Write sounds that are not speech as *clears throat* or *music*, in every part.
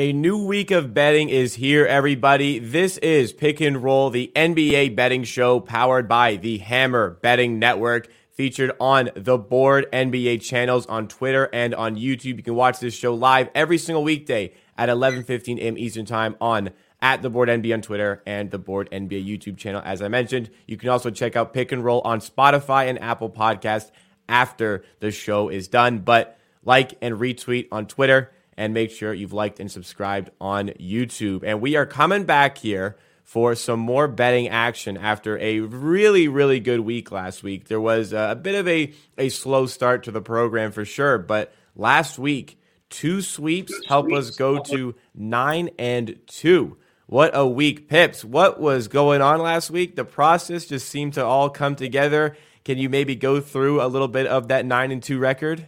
A new week of betting is here, everybody. This is Pick and Roll, the NBA betting show powered by the Hammer Betting Network, featured on the Board NBA channels on Twitter and on YouTube. You can watch this show live every single weekday at 11:15 a.m. Eastern Time on at the Board NBA on Twitter and the Board NBA YouTube channel. As I mentioned, you can also check out Pick and Roll on Spotify and Apple Podcast after the show is done. But like and retweet on Twitter and make sure you've liked and subscribed on YouTube. And we are coming back here for some more betting action after a really, really good week last week. There was a bit of a, a slow start to the program for sure, but last week, two sweeps helped us go to nine and two. What a week, Pips. What was going on last week? The process just seemed to all come together. Can you maybe go through a little bit of that nine and two record?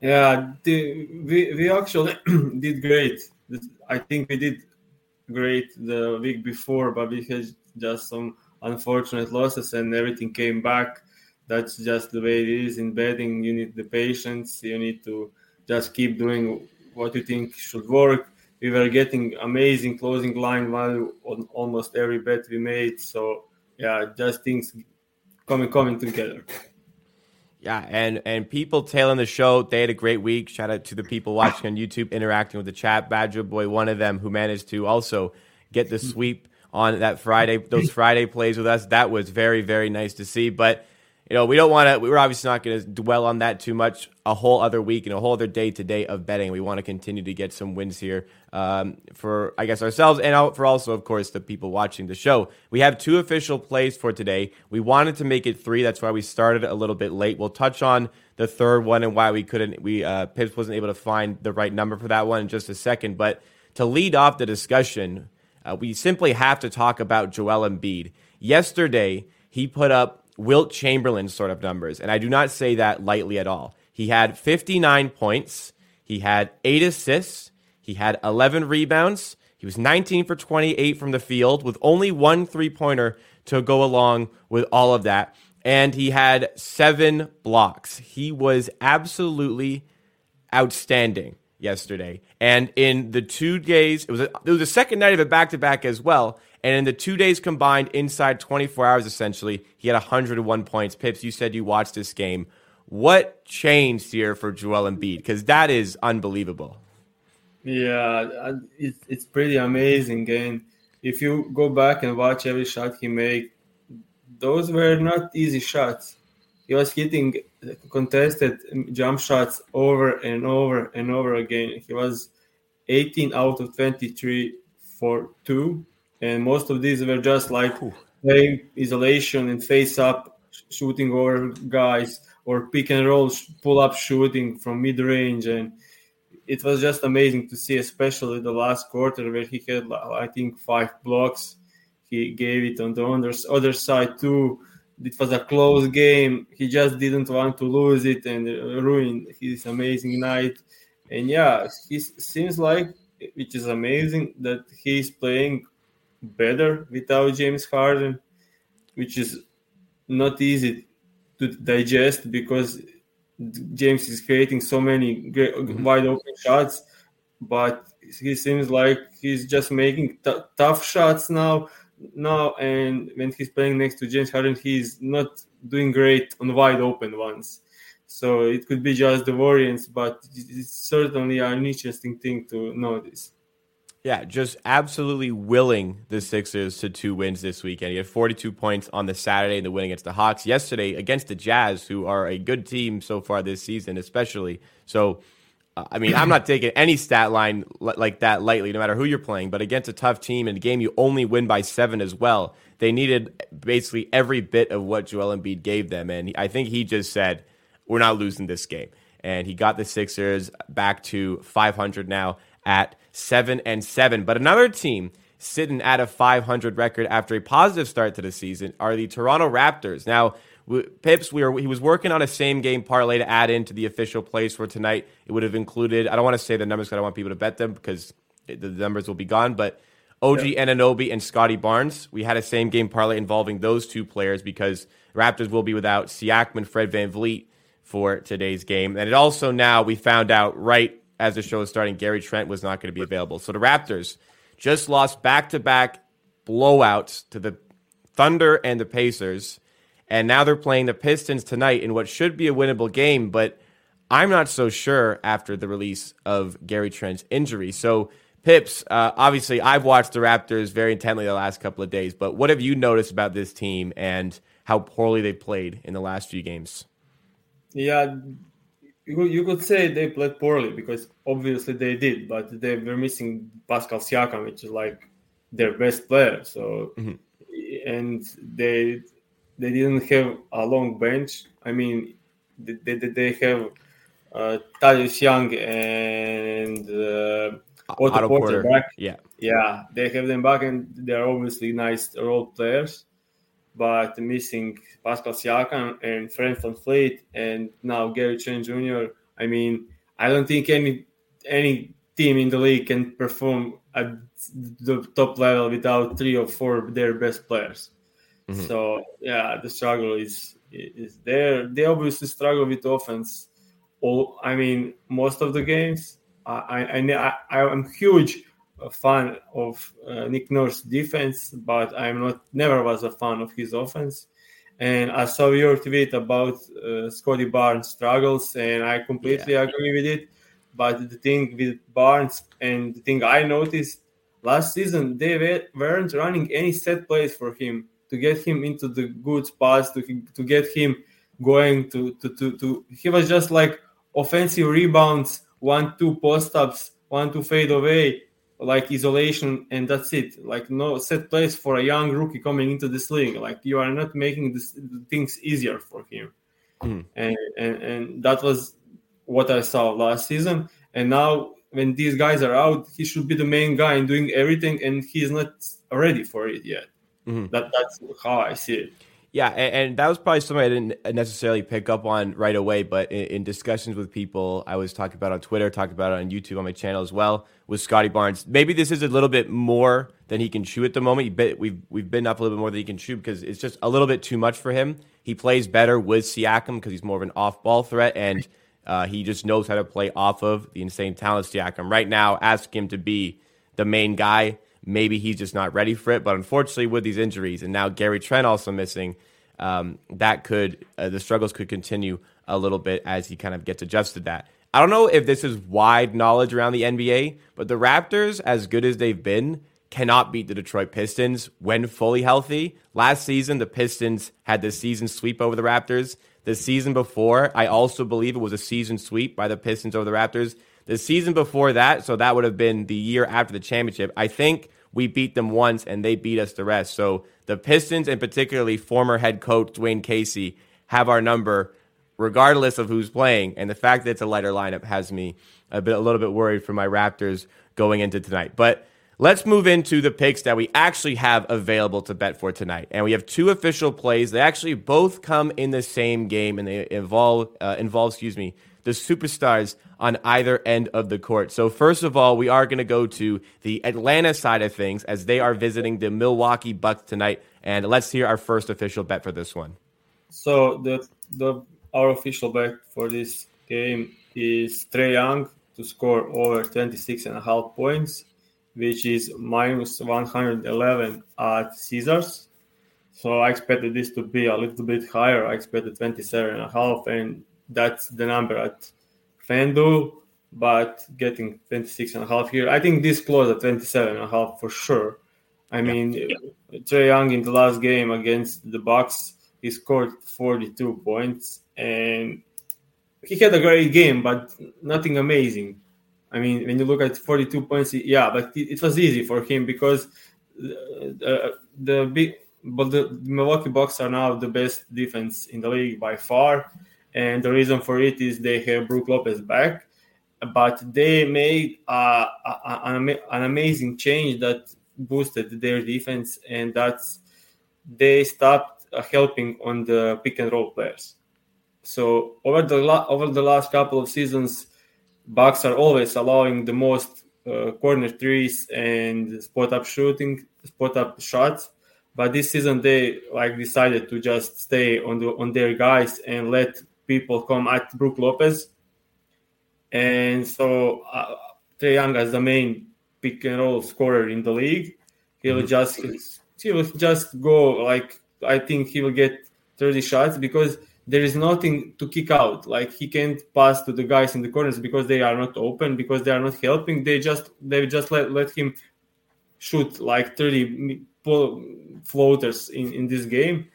Yeah, the, we we actually *clears throat* did great. I think we did great the week before, but we had just some unfortunate losses and everything came back. That's just the way it is in betting. You need the patience. You need to just keep doing what you think should work. We were getting amazing closing line value on almost every bet we made. So yeah, just things coming coming together. Yeah, and and people tailing the show, they had a great week. Shout out to the people watching on YouTube, interacting with the chat. Badger Boy, one of them, who managed to also get the sweep on that Friday, those Friday plays with us. That was very, very nice to see. But you know, we don't want to. We're obviously not going to dwell on that too much. A whole other week and a whole other day today of betting. We want to continue to get some wins here um, for, I guess, ourselves and for also, of course, the people watching the show. We have two official plays for today. We wanted to make it three. That's why we started a little bit late. We'll touch on the third one and why we couldn't. We uh, Pips wasn't able to find the right number for that one in just a second. But to lead off the discussion, uh, we simply have to talk about Joel Embiid. Yesterday, he put up Wilt Chamberlain sort of numbers, and I do not say that lightly at all. He had 59 points, he had eight assists, he had 11 rebounds, he was 19 for 28 from the field with only one three pointer to go along with all of that, and he had seven blocks. He was absolutely outstanding yesterday. And in the two days, it was a, it was the second night of a back to back as well. And in the two days combined, inside 24 hours, essentially, he had 101 points. Pips, you said you watched this game. What changed here for Joel Embiid? Because that is unbelievable. Yeah, it's it's pretty amazing. And if you go back and watch every shot he made, those were not easy shots. He was hitting contested jump shots over and over and over again. He was 18 out of 23 for two, and most of these were just like playing isolation and face up, shooting over guys, or pick and roll, pull up shooting from mid range. And it was just amazing to see, especially the last quarter where he had, I think, five blocks. He gave it on the other, other side too. It was a close game. He just didn't want to lose it and ruin his amazing night. And yeah, he seems like, which is amazing, that he's playing better without James Harden, which is not easy to digest because James is creating so many great, wide open shots, but he seems like he's just making t- tough shots now. Now, and when he's playing next to James Harden, he's not doing great on wide open ones. So it could be just the Warriors, but it's certainly an interesting thing to notice. Yeah, just absolutely willing the Sixers to two wins this weekend. He had 42 points on the Saturday in the win against the Hawks. Yesterday against the Jazz, who are a good team so far this season, especially. So uh, I mean, I'm not taking any stat line like that lightly, no matter who you're playing. But against a tough team in a game you only win by seven as well, they needed basically every bit of what Joel Embiid gave them. And I think he just said, we're not losing this game. And he got the Sixers back to 500 now at seven and seven. But another team sitting at a 500 record after a positive start to the season are the Toronto Raptors. Now, Pips, we were, he was working on a same game parlay to add into the official place for tonight. It would have included, I don't want to say the numbers because I don't want people to bet them because the numbers will be gone, but OG yeah. Anunoby and Scottie Barnes. We had a same game parlay involving those two players because Raptors will be without Siakam and Fred VanVleet for today's game. And it also now we found out right as the show was starting, Gary Trent was not going to be available. So the Raptors just lost back to back blowouts to the Thunder and the Pacers. And now they're playing the Pistons tonight in what should be a winnable game, but I'm not so sure after the release of Gary Trent's injury. So Pips, uh, obviously, I've watched the Raptors very intently the last couple of days, but what have you noticed about this team and how poorly they played in the last few games? Yeah, you, could say they played poorly because obviously they did, but they were missing Pascal Siakam, which is like their best player. So, mm-hmm. and they they didn't have a long bench. I mean, they, they, they have uh, Thaddeus Young and uh, Otto, Otto Porter, Porter, back. Yeah, yeah, they have them back, and they're obviously nice role players. But missing Pascal Siakam and Fred VanVleet, and now Gary Trent Jr. I mean, I don't think any any team in the league can perform at the top level without three or four of their best players. Mm-hmm. So yeah, the struggle is is there. They obviously struggle with offense. All I mean, most of the games I I, I am huge fan of uh, Nick Nurse defense, but I'm not never was a fan of his offense. And I saw your tweet about uh, Scottie Barnes struggles, and I completely yeah. agree with it. But the thing with Barnes and the thing I noticed last season, they weren't running any set plays for him to get him into the good spots, to to get him going to to to, to he was just like offensive rebounds one two post ups, one two fade away, like isolation, and that's it. Like no set plays for a young rookie coming into this league. Like you are not making this things easier for him, mm. and, and and that was what I saw last season. And now when these guys are out, he should be the main guy in doing everything, and he's not ready for it yet. Mm-hmm. That that's how I see it. Yeah, and, and, that was probably something I didn't necessarily pick up on right away, but in, in, discussions with people, I was talking about on Twitter, talking about it on YouTube on my channel as well with Scottie Barnes. Maybe this is a little bit more than he can chew at the moment. We've we've been up a little bit more than he can chew because it's just a little bit too much for him. He plays better with Siakam because he's more of an off-ball threat, and uh, he just knows how to play off of the insane talent Siakam. Right now, ask him to be the main guy maybe he's just not ready for it. But unfortunately, with these injuries and now Gary Trent also missing, um, that could uh, the struggles could continue a little bit as he kind of gets adjusted. That I don't know if this is wide knowledge around the NBA, but the Raptors, as good as they've been, cannot beat the Detroit Pistons when fully healthy. Last season, the Pistons had the season sweep over the Raptors. The season before, I also believe it was a season sweep by the Pistons over the Raptors. The season before that, so that would have been the year after the championship. I think we beat them once and they beat us the rest. So the Pistons, and particularly former head coach Dwane Casey, have our number regardless of who's playing. And the fact that it's a lighter lineup has me a bit a little bit worried for my Raptors going into tonight. But let's move into the picks that we actually have available to bet for tonight. And we have two official plays. They actually both come in the same game and they involve uh, involve excuse me the superstars on either end of the court. So, first of all, we are going to go to the Atlanta side of things as they are visiting the Milwaukee Bucks tonight. And let's hear our first official bet for this one. So, the, the our official bet for this game is Trae Young to score over 26 and a half points, which is minus 111 at Caesars. So I expected this to be a little bit higher. I expected 27 and a half, and that's the number at FanDuel, but getting 26 and a half here. I think this close at 27 and a half for sure. I mean, yeah. Trae Young in the last game against the Bucks, he scored 42 points, and he had a great game, but nothing amazing. I mean, when you look at 42 points, yeah, but it, it was easy for him because the, the big, but the Milwaukee Bucks are now the best defense in the league by far, and the reason for it is they have Brook Lopez back, but they made uh, an, an amazing change that boosted their defense, and that's they stopped uh, helping on the pick and roll players. So over the la- over the last couple of seasons, Bucks are always allowing the most uh, corner threes and spot up shooting, spot up shots. But this season they like decided to just stay on the on their guys and let people come at Brook Lopez. And so uh, Trae Young as the main pick and roll scorer in the league, he'll mm-hmm. just he will just go like I think he will get 30 shots because there is nothing to kick out. Like he can't pass to the guys in the corners because they are not open, because they are not helping. They just they just let, let him shoot like 30 floaters in, in this game.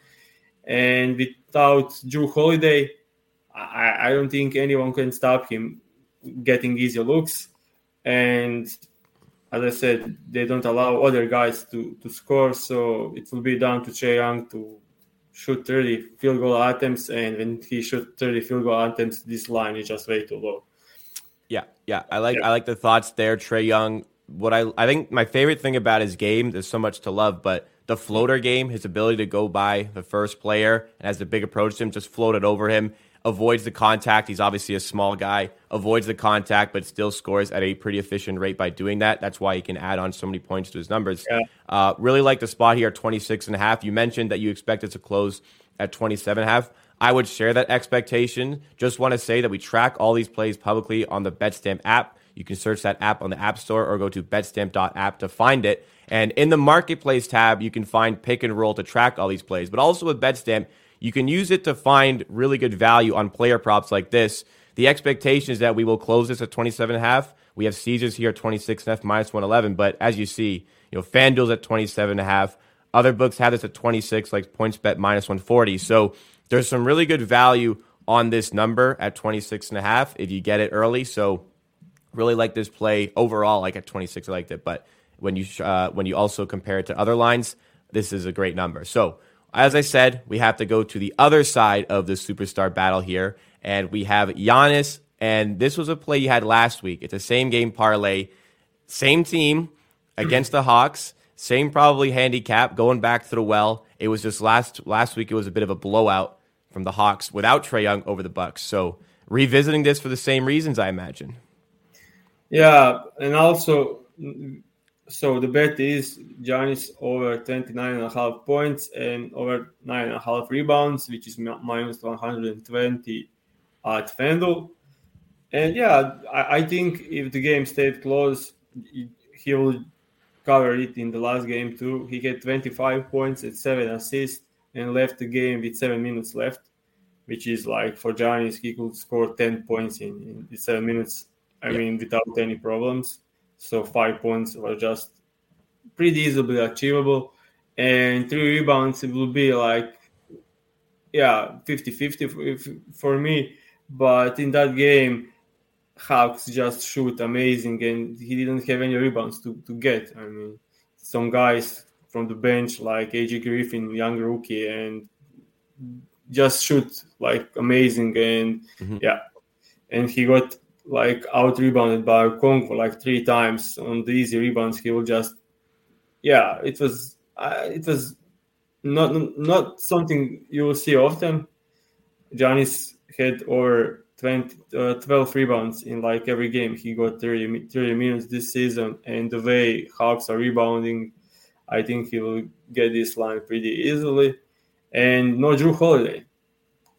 And without Jrue Holiday, I, I don't think anyone can stop him getting easy looks. And as I said, they don't allow other guys to, to score. So it will be down to Trae Young to shoot 30 field goal attempts, and when he shoot 30 field goal attempts, this line is just way too low. Yeah, yeah, I like yeah. I like the thoughts there, Trae Young. What I I think my favorite thing about his game, there's so much to love, but the floater game, his ability to go by the first player and as the big approach to him, just floated over him avoids the contact. He's obviously a small guy, avoids the contact, but still scores at a pretty efficient rate by doing that. That's why he can add on so many points to his numbers. Yeah. Uh, really like the spot here at 26 and a half. You mentioned that you expect it to close at 27 and a half. I would share that expectation. Just want to say that we track all these plays publicly on the BetStamp app. You can search that app on the App Store or go to betstamp.app to find it. And in the Marketplace tab, you can find pick and roll to track all these plays. But also with BetStamp, you can use it to find really good value on player props like this. The expectation is that we will close this at 27 and a half. We have Caesars here at 26 and a half minus 111, but as you see, you know, FanDuel's at 27 and a half. Other books have this at 26, like PointsBet minus 140. So there's some really good value on this number at 26 and a half if you get it early. So really like this play overall. Like at 26, I liked it, but when you uh, when you also compare it to other lines, this is a great number. So as I said, we have to go to the other side of the superstar battle here, and we have Giannis. And this was a play you had last week. It's a same game parlay, same team against the Hawks, same probably handicap going back to the well. It was just last last week. It was a bit of a blowout from the Hawks without Trae Young over the Bucks. So revisiting this for the same reasons, I imagine. Yeah, and also so the bet is Giannis over 29 and a half points and over nine and a half rebounds, which is minus 120 at FanDuel. And yeah, I, I think if the game stayed close, he will cover it in the last game too. He had 25 points and seven assists and left the game with seven minutes left, which is like for Giannis, he could score 10 points in, in seven minutes. I yeah. mean, without any problems. So five points were just pretty easily achievable. And three rebounds, it will be like, yeah, 50 50 for me. But in that game, Hawks just shoot amazing and he didn't have any rebounds to, to get. I mean, some guys from the bench like AJ Griffin, young rookie, and just shoot like amazing. And mm-hmm. yeah, and he got like out rebounded by Congo like three times on the easy rebounds. He will just, yeah, it was uh, it was not not something you will see often. Giannis had over 20, uh, 12 rebounds in like every game. He got 30, 30 minutes this season, and the way Hawks are rebounding, I think he will get this line pretty easily. And no Jrue Holiday.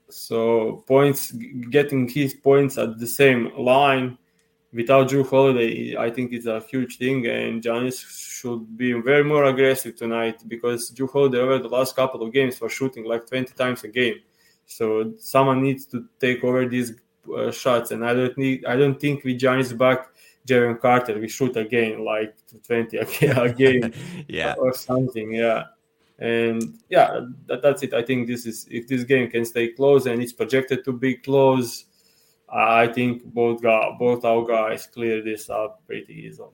So points, getting his points at the same line without Jrue Holiday, I think is a huge thing. And Giannis should be very more aggressive tonight because Jrue Holiday over the last couple of games was shooting like 20 times a game. So someone needs to take over these uh, shots. And I don't need, I don't think with Giannis back, Jevon Carter, we shoot again like 20 *laughs* a game, *laughs* yeah, or something. Yeah. And yeah, that, that's it. I think this is if this game can stay close and it's projected to be close, I think both both our guys cleared this up pretty easily.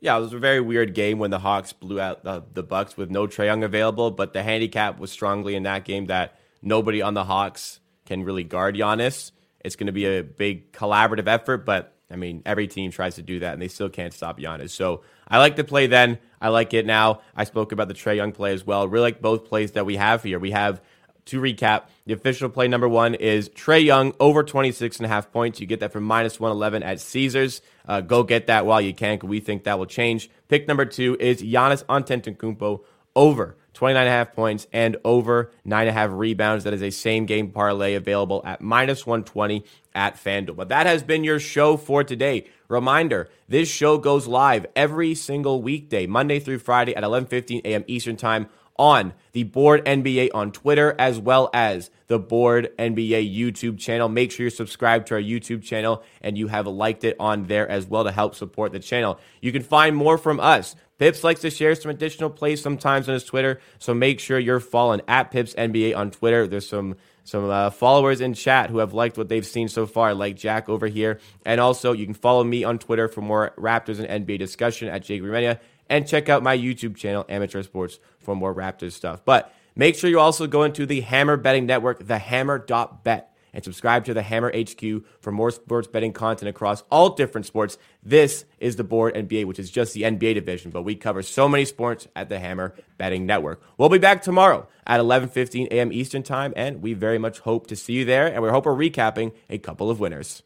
Yeah, it was a very weird game when the Hawks blew out the, the Bucks with no Trae Young available, but the handicap was strongly in that game that nobody on the Hawks can really guard Giannis. It's going to be a big collaborative effort, but I mean, every team tries to do that, and they still can't stop Giannis. So I like the play then. I like it now. I spoke about the Trae Young play as well. Really like both plays that we have here. We have to recap, the official play number one is Trae Young over 26 and a half points. You get that from minus 111 at Caesars. Uh, go get that while you can because we think that will change. Pick number two is Giannis Antetokounmpo over 29 and a half points and over nine and a half rebounds. That is a same game parlay available at minus 120 at FanDuel. But that has been your show for today. Reminder, this show goes live every single weekday, Monday through Friday at 11:15 a.m. Eastern Time on the Board NBA on Twitter as well as the Board NBA YouTube channel. Make sure you're subscribed to our YouTube channel and you have liked it on there as well to help support the channel. You can find more from us. Pips likes to share some additional plays sometimes on his Twitter, so make sure you're following at Pips NBA on Twitter. There's some some uh, followers in chat who have liked what they've seen so far, like Jack over here. And also, you can follow me on Twitter for more Raptors and NBA discussion at Jake Gramegna and check out my YouTube channel, Amateur Sports, for more Raptors stuff. But make sure you also go into the Hammer Betting Network, thehammer.bet, and subscribe to the Hammer HQ for more sports betting content across all different sports. This is the Board NBA, which is just the NBA division, but we cover so many sports at the Hammer Betting Network. We'll be back tomorrow at 11:15 a.m. Eastern Time, and we very much hope to see you there. And we hope we're recapping a couple of winners.